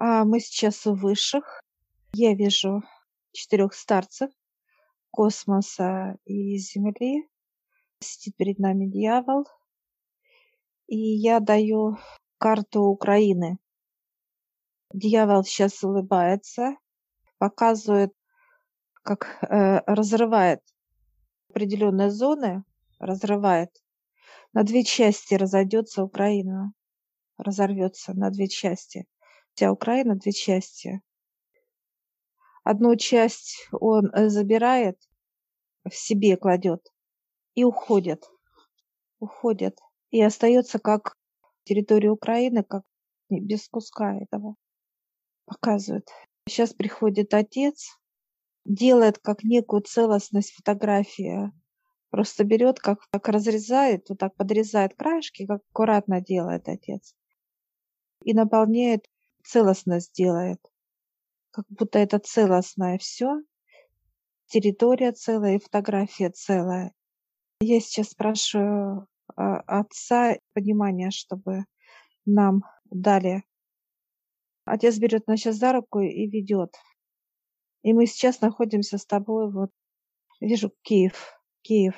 А мы сейчас у высших. Я вижу четырех старцев космоса и Земли. Сидит перед нами дьявол. И я даю карту Украины. Дьявол сейчас улыбается, показывает, как э, разрывает определенные зоны, разрывает. На две части разойдется Украина, разорвется на две части. Вся Украина две части. Одну часть он э, забирает, в себе кладет и уходит. Уходит. И остается как территория Украины, как без куска этого. Показывает. Сейчас приходит отец, делает как некую целостность фотографии. Просто берет, как, как разрезает, вот так подрезает краешки, как аккуратно делает отец. И наполняет, целостность делает. Как будто это целостное все. Территория целая и фотография целая. Я сейчас спрашиваю а, отца понимание, чтобы нам дали. Отец берет нас сейчас за руку и ведет. И мы сейчас находимся с тобой, вот, вижу Киев, Киев.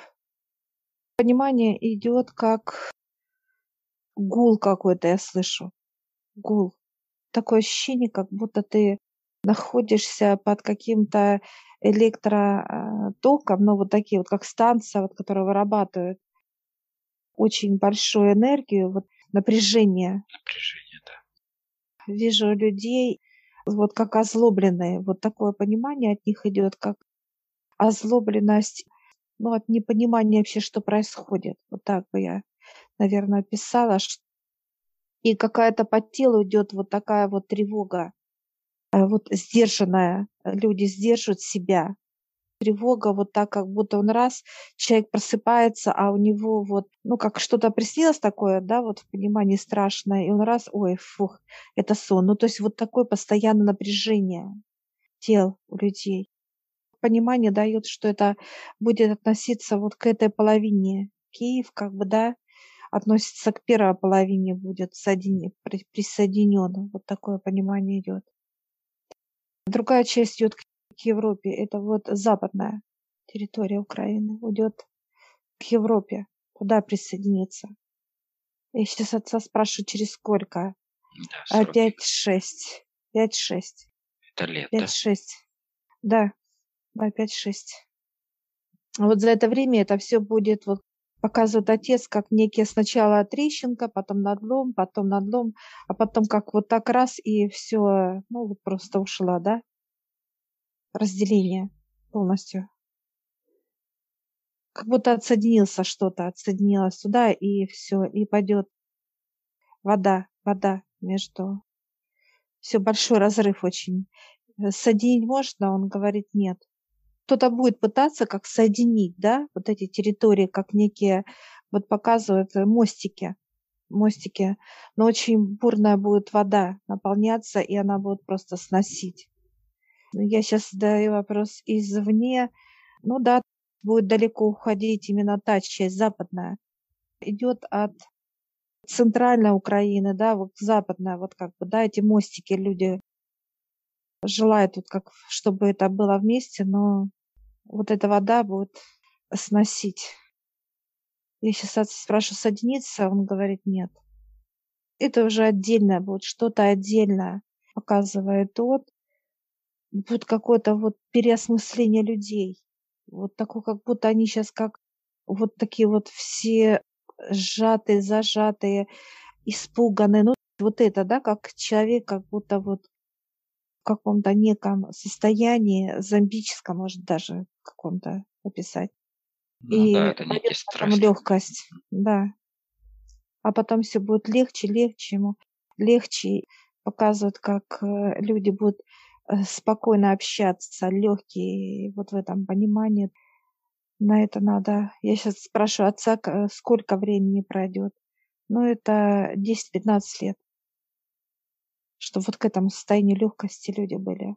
Понимание идет как гул какой-то, я слышу. Гул. Такое ощущение, как будто ты находишься под каким-то электротоком, ну, вот такие вот, как станция, вот, которая вырабатывает очень большую энергию, вот напряжение. Напряжение, да. Вижу людей, вот как озлобленные, вот такое понимание от них идет, как озлобленность, ну, от непонимания вообще, что происходит. Вот так бы я, наверное, описала. И какая-то по телу идет вот такая вот тревога, э, вот сдержанная. Люди сдерживают себя, тревога, вот так, как будто он раз, человек просыпается, а у него вот, ну, как что-то приснилось такое, да, вот в понимании страшное, и он раз, ой, фух, это сон. Ну, то есть вот такое постоянное напряжение тел у людей. Понимание дает, что это будет относиться вот к этой половине. Киев, как бы, да, относится к первой половине, будет присоединен. Вот такое понимание идет. Другая часть идет к Европе. Это вот западная территория Украины уйдет к Европе, туда присоединиться. Я сейчас отца спрашиваю, через сколько? Да, 5-6. 5-6. Это лет, 5-6. Да, да, 5-6. Вот за это время это все будет вот показывает отец как некий сначала трещинка, потом надлом, потом надлом, а потом как вот так раз и все, ну вот просто ушла, да? разделение полностью. Как будто отсоединился что-то, отсоединилось туда, и все, и пойдет вода, вода между... Все, большой разрыв очень. Соединить можно, он говорит нет. Кто-то будет пытаться как соединить, да, вот эти территории, как некие, вот показывают мостики, мостики, но очень бурная будет вода наполняться, и она будет просто сносить. Я сейчас задаю вопрос извне. Ну да, будет далеко уходить именно та часть западная. Идет от центральной Украины, да, вот западная, вот как бы, да, эти мостики люди желают, вот как, чтобы это было вместе, но вот эта вода будет сносить. Я сейчас спрашиваю, соединиться, он говорит нет. Это уже отдельное будет, что-то отдельное показывает тот, будет какое-то вот переосмысление людей. Вот такое, как будто они сейчас как вот такие вот все сжатые, зажатые, испуганные. Ну, вот это, да, как человек, как будто вот каком-то неком состоянии, зомбическом, может, даже каком-то описать. Ну, и да, это некий стресс. легкость, да. А потом все будет легче, легче ему, легче. Показывают, как э, люди будут Э, спокойно общаться, легкий вот в этом понимании. На это надо. Я сейчас спрашиваю отца, сколько времени пройдет. Ну, это 10-15 лет. Чтобы вот к этому состоянию легкости люди были.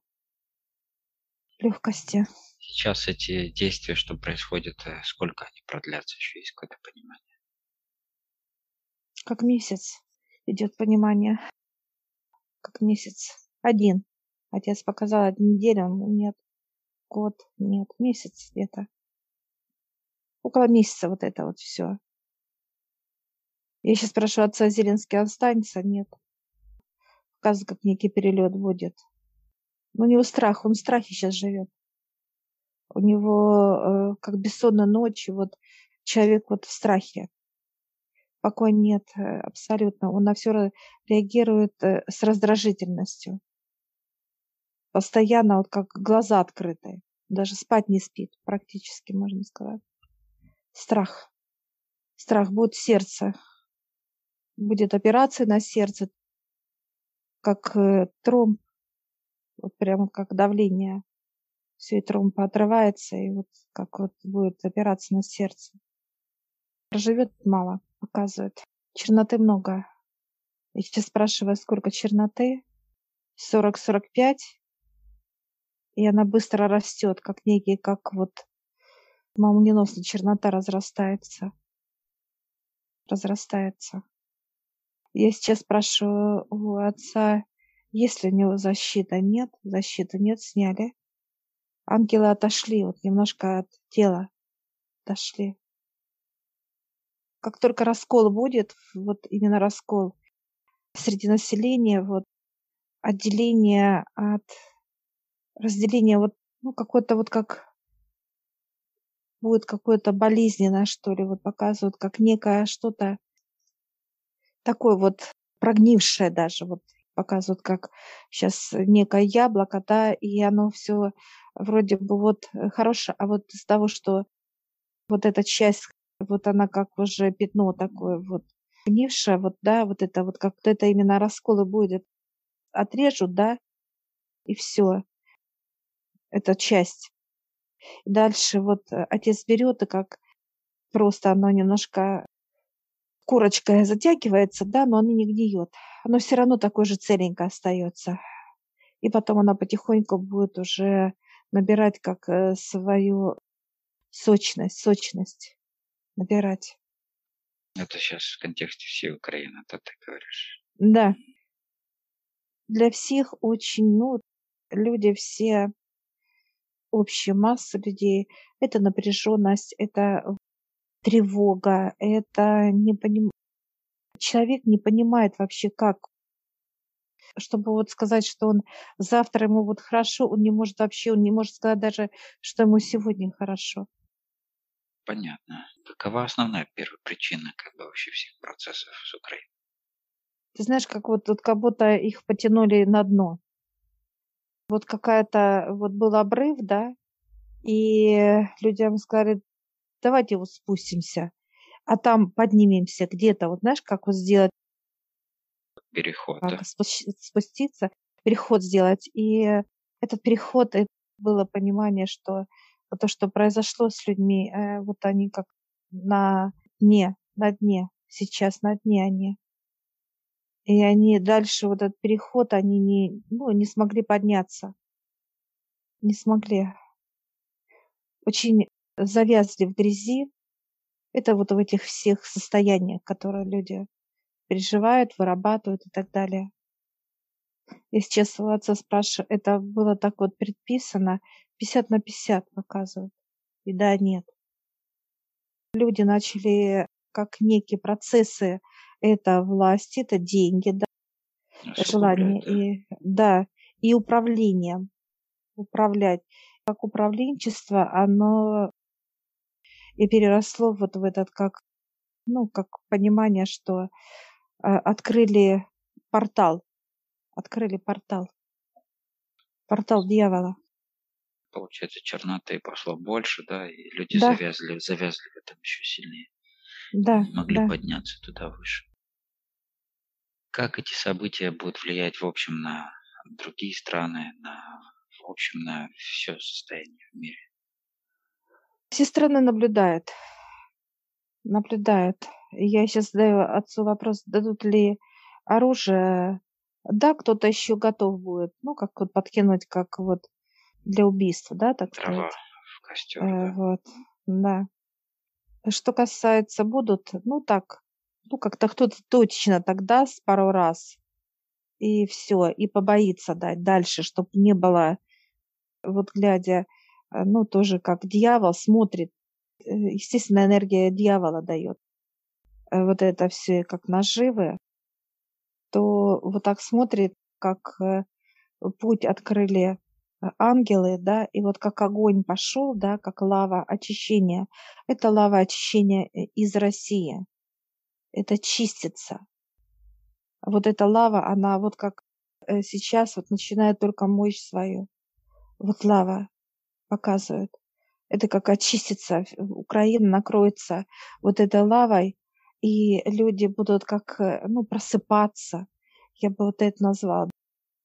Легкости. Сейчас эти действия, что происходит, э, сколько они продлятся, еще есть какое-то понимание? Как месяц идет понимание. Как месяц Один. Отец показал одну неделю, нет. Год, нет. Месяц где-то. Около месяца вот это вот все. Я сейчас прошу отца Зеленский останется? Нет. Показывает, как некий перелет будет. Но у него страх, он в страхе сейчас живет. У него э, как бессонная ночь, вот человек вот в страхе. Покоя нет э, абсолютно. Он на все реагирует э, с раздражительностью. Постоянно вот как глаза открытые. Даже спать не спит, практически, можно сказать. Страх. Страх будет сердце будет операция на сердце, как э, тромб, вот прямо как давление. Все, и тромб отрывается, и вот как вот будет операция на сердце. Проживет мало, показывает. Черноты много. Я сейчас спрашиваю, сколько черноты? 40-45. И она быстро растет, как некий, как вот молниеносно чернота разрастается. Разрастается. Я сейчас спрашиваю у отца, есть ли у него защита. Нет, защиты нет, сняли. Ангелы отошли, вот немножко от тела отошли. Как только раскол будет, вот именно раскол среди населения, вот отделение от разделение, вот ну какое-то вот как будет какое-то болезненное, что ли, вот показывают, как некое что-то такое вот прогнившее даже, вот показывают, как сейчас некое яблоко, да, и оно все вроде бы вот э, хорошее, а вот из того, что вот эта часть, вот она как уже пятно такое вот гнившее, вот, да, вот это вот как это именно расколы будет, отрежут, да, и все, эта часть. дальше вот э, отец берет, и как просто оно немножко корочка затягивается, да, но она не гниет. Оно все равно такой же целенько остается. И потом она потихоньку будет уже набирать как э, свою сочность, сочность набирать. Это сейчас в контексте всей Украины, это ты говоришь. Да. Для всех очень, ну, люди все, общая масса людей, это напряженность, это тревога, это не поним... человек не понимает вообще, как чтобы вот сказать, что он завтра ему вот хорошо, он не может вообще, он не может сказать даже, что ему сегодня хорошо. Понятно. Какова основная первая причина как бы вообще всех процессов с Украиной? Ты знаешь, как вот тут как будто их потянули на дно. Вот какая-то, вот был обрыв, да, и людям сказали, давайте вот спустимся, а там поднимемся где-то, вот знаешь, как вот сделать переход, да? спуститься, переход сделать. И этот переход, это было понимание, что то, что произошло с людьми, э, вот они как на дне, на дне, сейчас на дне они. И они дальше, вот этот переход, они не, ну, не смогли подняться. Не смогли. Очень завязли в грязи. Это вот в этих всех состояниях, которые люди переживают, вырабатывают и так далее. Я сейчас у отца спрашиваю, это было так вот предписано, 50 на 50 показывают. И да, нет. Люди начали как некие процессы, это власть, это деньги, да, желание, и, да, и управление, управлять. Как управленчество, оно и переросло вот в этот как, ну, как понимание, что э, открыли портал, открыли портал, портал дьявола. Получается, черноты пошло больше, да, и люди Да, завязли, завязли в этом еще сильнее, да, не могли да. подняться туда выше. Как эти события будут влиять, в общем, на другие страны, на, в общем, на все состояние в мире? Все страны наблюдают, наблюдают. Я сейчас задаю отцу вопрос, дадут ли оружие. Да, кто-то еще готов будет, ну, как вот подкинуть, как вот для убийства, да, так Дрова сказать. в костер, Э, да. вот, да. Что касается будут, ну так, ну как-то кто-то точно так даст пару раз. и все, и побоится дать дальше, чтобы не было, вот глядя, ну, тоже как дьявол смотрит, э, естественно, энергия дьявола дает э, вот это все как наживы, то вот так смотрит, как путь открыли ангелы, да, и вот как огонь пошел, да, как лава очищения, это лава очищения из России. Это чистится вот эта лава, она вот как э, сейчас вот начинает только мощь свою. Вот лава показывает. Это как очистится, Украина накроется вот этой лавой, и люди будут как, э, ну, просыпаться. Я бы вот это назвала.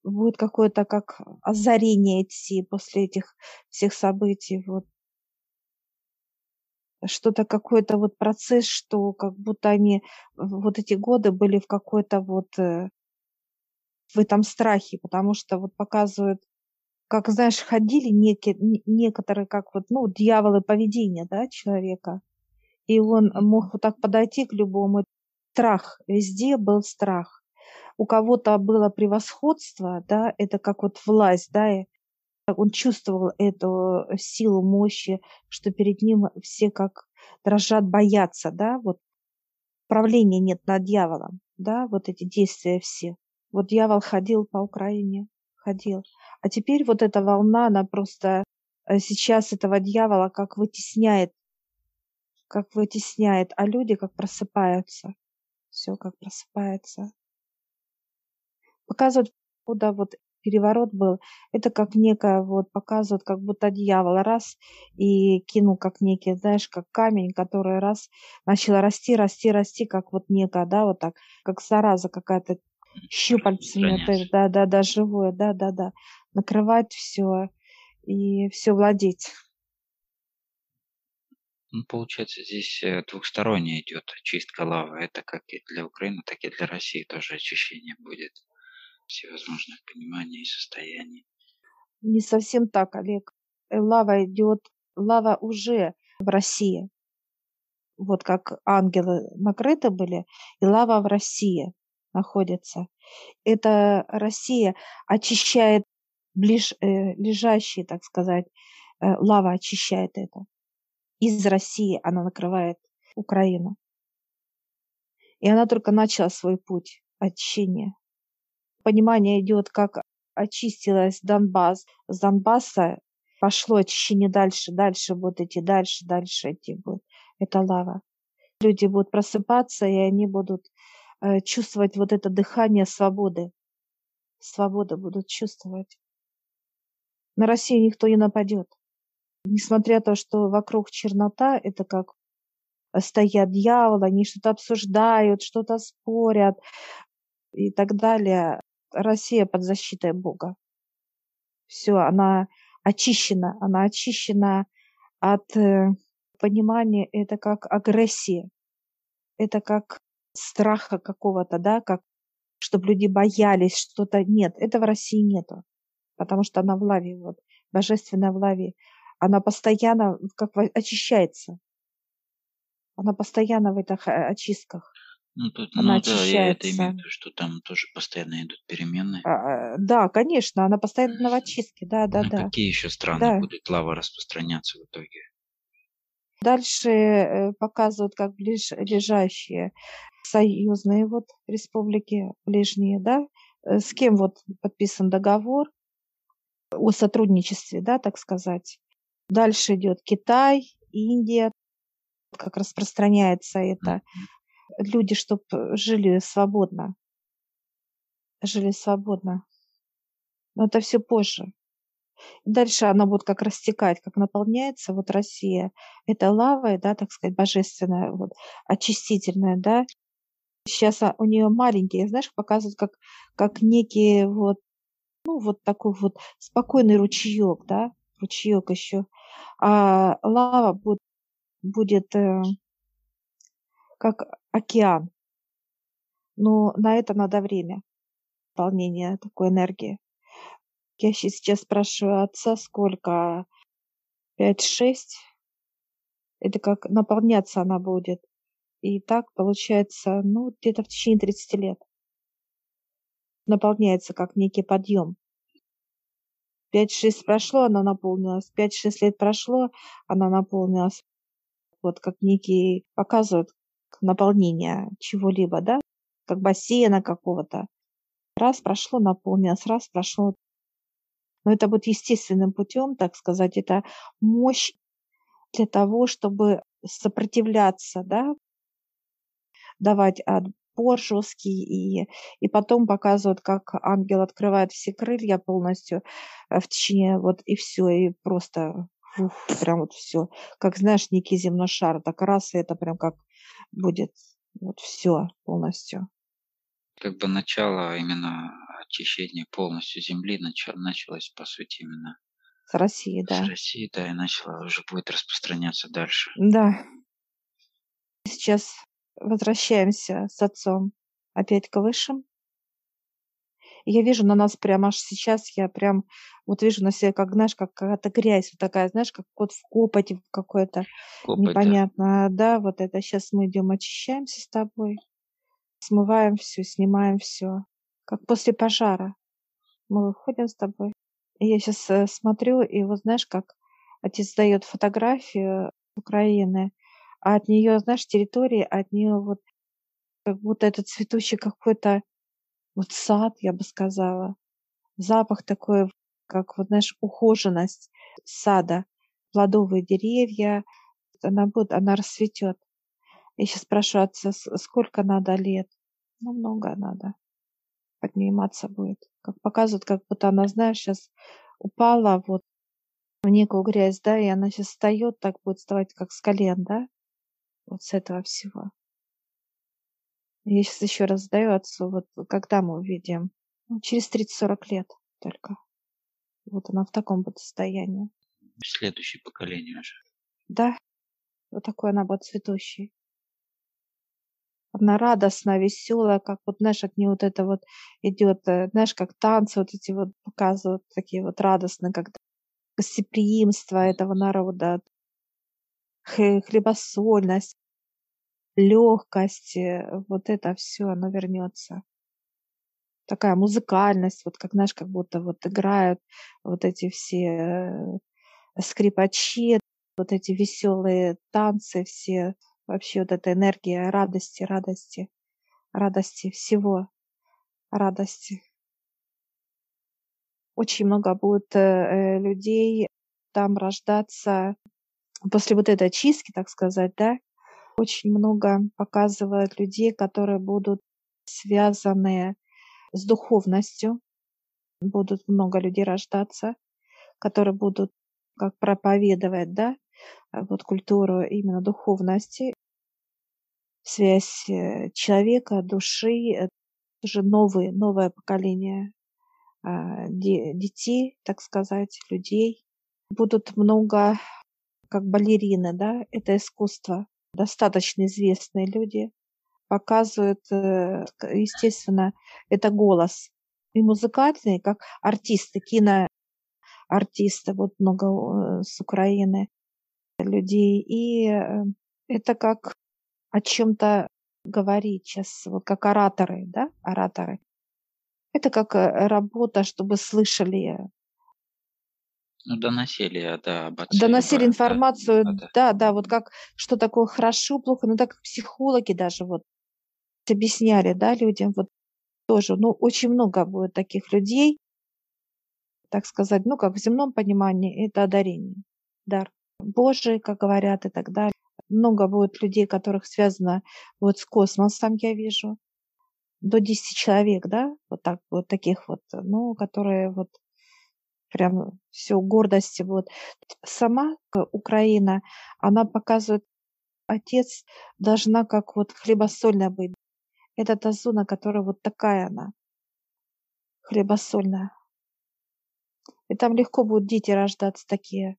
Будет какое-то как озарение идти после этих всех событий. Вот что-то какой-то вот процесс, что как будто они вот эти годы были в какой-то вот э, в этом страхе, потому что вот показывают, как, знаешь, ходили некие, некоторые, как вот, ну, дьяволы поведения, да, человека, и он мог вот так подойти к любому. Страх, везде был страх. У кого-то было превосходство, да, это как вот власть, да, он чувствовал эту силу мощи, что перед ним все как дрожат, боятся, да, вот правления нет над дьяволом, да, вот эти действия все. Вот дьявол ходил по Украине, ходил. А теперь вот эта волна, она просто э, сейчас этого дьявола как вытесняет, как вытесняет, а люди как просыпаются. Все как просыпается. Показывают, куда вот переворот был, это как некое, вот, показывает, как будто дьявол раз и кинул как некий, знаешь, как камень, который раз начал расти, расти, расти, как вот некое, да, вот так, как зараза какая-то щупальцами, да, да, да, живое, да, да, да, накрывать все и все владеть. Ну, получается, здесь э, двухсторонняя идет чистка лавы. Это как и для Украины, так и для России тоже очищение будет всевозможных пониманий и состояний. Не совсем так, Олег. Э, лава идет, лава уже в России. Вот как ангелы накрыты были, и лава в России находится. Это Россия очищает ближ, э, лежащие, так сказать, э, лава очищает это. Из России она накрывает Украину. И она только начала свой путь очищения понимание идет, как очистилась Донбасс. С Донбасса пошло очищение дальше, дальше будут идти, дальше, дальше идти будет. Это лава. Люди будут просыпаться, и они будут чувствовать вот это дыхание свободы. Свободу будут чувствовать. На Россию никто не нападет. Несмотря на то, что вокруг чернота, это как стоят дьяволы, они что-то обсуждают, что-то спорят и так далее. Россия под защитой Бога. Все, она очищена, она очищена от э, понимания, это как агрессия, это как страха какого-то, да, как чтобы люди боялись что-то. Нет, этого в России нету, потому что она в лаве, вот, божественная в лаве. Она постоянно как очищается. Она постоянно в этих э, очистках. Ну, тут, она ну да, я это имею в виду, что там тоже постоянно идут перемены. А, да, конечно, она постоянно в очистке, да, да, На да. какие еще страны да. будет лава распространяться в итоге? Дальше э, показывают, как ближайшие союзные вот республики ближние, да, э, с кем вот подписан договор о сотрудничестве, да, так сказать. Дальше идет Китай, Индия, как распространяется это люди, чтобы жили свободно. Жили свободно. Но это все позже. Дальше она будет как растекать, как наполняется. Вот Россия – это лава, да, так сказать, божественная, вот, очистительная, да. Сейчас у нее маленькие, знаешь, показывают как, как некие вот, ну, вот такой вот спокойный ручеек, да, ручеек еще. А лава будет, будет э, как океан. Но на это надо время, выполнения такой энергии. Я сейчас спрашиваю отца, сколько? Пять-шесть? Это как наполняться она будет. И так получается, ну, где-то в течение 30 лет. наполняется как некий подъем. Пять-шесть прошло, она наполнилась. Пять-шесть лет прошло, она наполнилась. Вот как некий показывают наполнение чего-либо, да, как бассейна какого-то. Раз прошло, наполнилось, раз прошло. Но это будет естественным путем, так сказать, это мощь для того, чтобы сопротивляться, да, давать отпор жесткий, и, и потом показывают, как ангел открывает все крылья полностью э, в течение, вот и все, и просто ух, прям вот все, как знаешь, некий земной шар, так раз, и это прям как будет вот все полностью. Как бы начало именно очищения полностью земли началось, по сути, именно с России, да. С России, да, и начало уже будет распространяться дальше. Да. Сейчас возвращаемся с отцом опять к высшим. я вижу на нас прямо аж сейчас, я прям вот вижу на себе, как, знаешь, как какая-то грязь вот такая, знаешь, как кот в копоти какой-то непонятно. Да. да, вот это сейчас мы идем очищаемся с тобой, смываем все, снимаем все, как после пожара. Мы выходим с тобой, я сейчас э, смотрю, и вот знаешь, как отец дает фотографию Украины, а от нее, знаешь, территории, от нее вот как будто это цветущий какой-то вот сад, я бы сказала. Запах такой, как вот, знаешь, ухоженность сада, плодовые деревья. Она будет, она расцветет. Я сейчас спрашиваю отца, сколько надо лет? Ну, много надо подниматься будет. Как показывают, как будто она, знаешь, сейчас упала вот в некую грязь, да, и она сейчас встает, так будет вставать, как с колен, да, вот с этого всего. Я сейчас еще раз задаю отцу, вот когда мы увидим? Ну, через 30-40 лет только. Вот она в таком будет состоянии. Следующее поколение уже. Да, вот такой она будет цветущей она радостная, веселая, как вот, знаешь, от нее вот это вот идет, э, знаешь, как танцы вот эти вот показывают, такие вот радостные, как гостеприимство этого народа, хлебосольность, легкость, э, вот это все, оно вернется. Такая музыкальность, вот как, знаешь, как будто вот играют вот эти все э, скрипачи, вот эти веселые танцы все, вообще вот эта энергия радости, радости, радости всего, радости. Очень много будет э, людей там рождаться после вот этой чистки, так сказать, да, очень много показывает людей, которые будут связаны с духовностью. Будут много людей рождаться, которые будут как проповедовать, да, вот культуру именно духовности связь э, человека, души, это уже новые, новое поколение а, детей, так сказать, людей. Будут много как балерины, да, это искусство. Достаточно известные люди показывают, э, естественно, это голос. И музыкальный, как артисты, киноартисты, вот много э, с Украины людей. И это как о чем-то говорить сейчас, вот как ораторы, да, ораторы. Это как э, работа, чтобы слышали. Ну, доносили, да, об отце. Доносили информацию, да, да, да, да, вот как, что такое хорошо, плохо, ну так как психологи даже вот объясняли, да, людям, вот тоже, ну, очень много будет таких людей, так сказать, ну, как в земном понимании, это одарение, дар Божий, как говорят, и так далее много будет людей, которых связано вот с космосом, я вижу. До 10 человек, да, вот так, вот таких вот, ну, которые вот прям все гордости вот. Сама Украина, она показывает, отец должна как вот хлебосольная быть. Это та зона, которая вот такая она, хлебосольная. И там легко будут дети рождаться такие.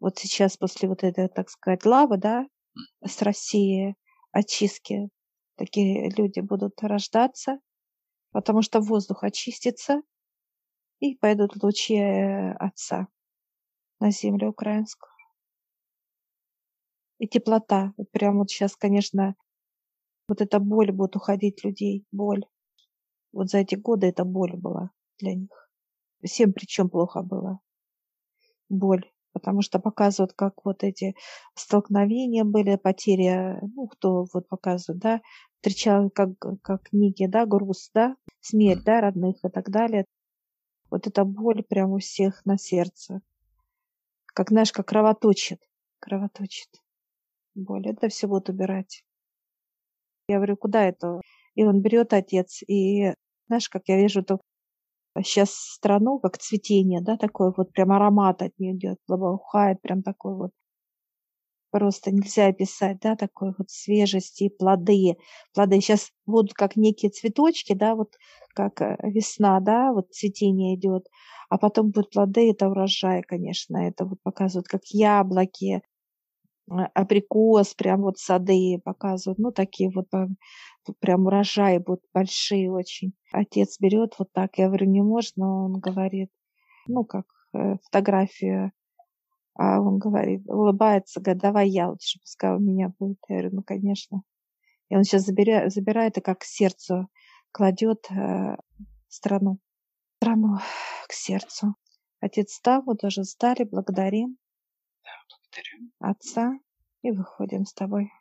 Вот сейчас после вот этой, так сказать, лавы, да, с России очистки такие люди будут рождаться, потому что воздух очистится, и пойдут лучи э, Отца на землю украинскую. И теплота. Вот прям вот сейчас, конечно, вот эта боль будет уходить людей, боль. Вот за эти годы это боль была для них. Всем причем плохо было. Боль. Потому что показывают, как вот эти столкновения были, потеря, ну, кто вот показывает, да, встречал как, как книги, да, груз, да, смерть, да, родных и так далее. Вот эта боль прямо у всех на сердце. Как, знаешь, как кровоточит. Кровоточит. Боль. Это все будут убирать. Я говорю, куда это? И он берет отец, и знаешь, как я вижу, то сейчас страну, как цветение, да, такой вот прям аромат от нее идет, благоухает, прям такой вот просто нельзя описать, да, такой вот свежести, плоды. Плоды сейчас будут как некие цветочки, да, вот как э, весна, да, вот цветение идет, а потом будут плоды, это урожай, конечно, это вот показывают как яблоки, абрикос, прям вот сады показывают, ну, такие вот прям урожаи будут большие очень. Отец берет вот так, я говорю, не можно, он говорит, ну, как э, фотографию а он говорит, улыбается, говорит, давай я лучше, пускай у меня будет. Я говорю, ну, конечно. И он сейчас забирает, забирает и как к сердцу кладет э, страну. Страну к сердцу. Отец стал, мы тоже стали, благодарим. Отца и выходим с тобой.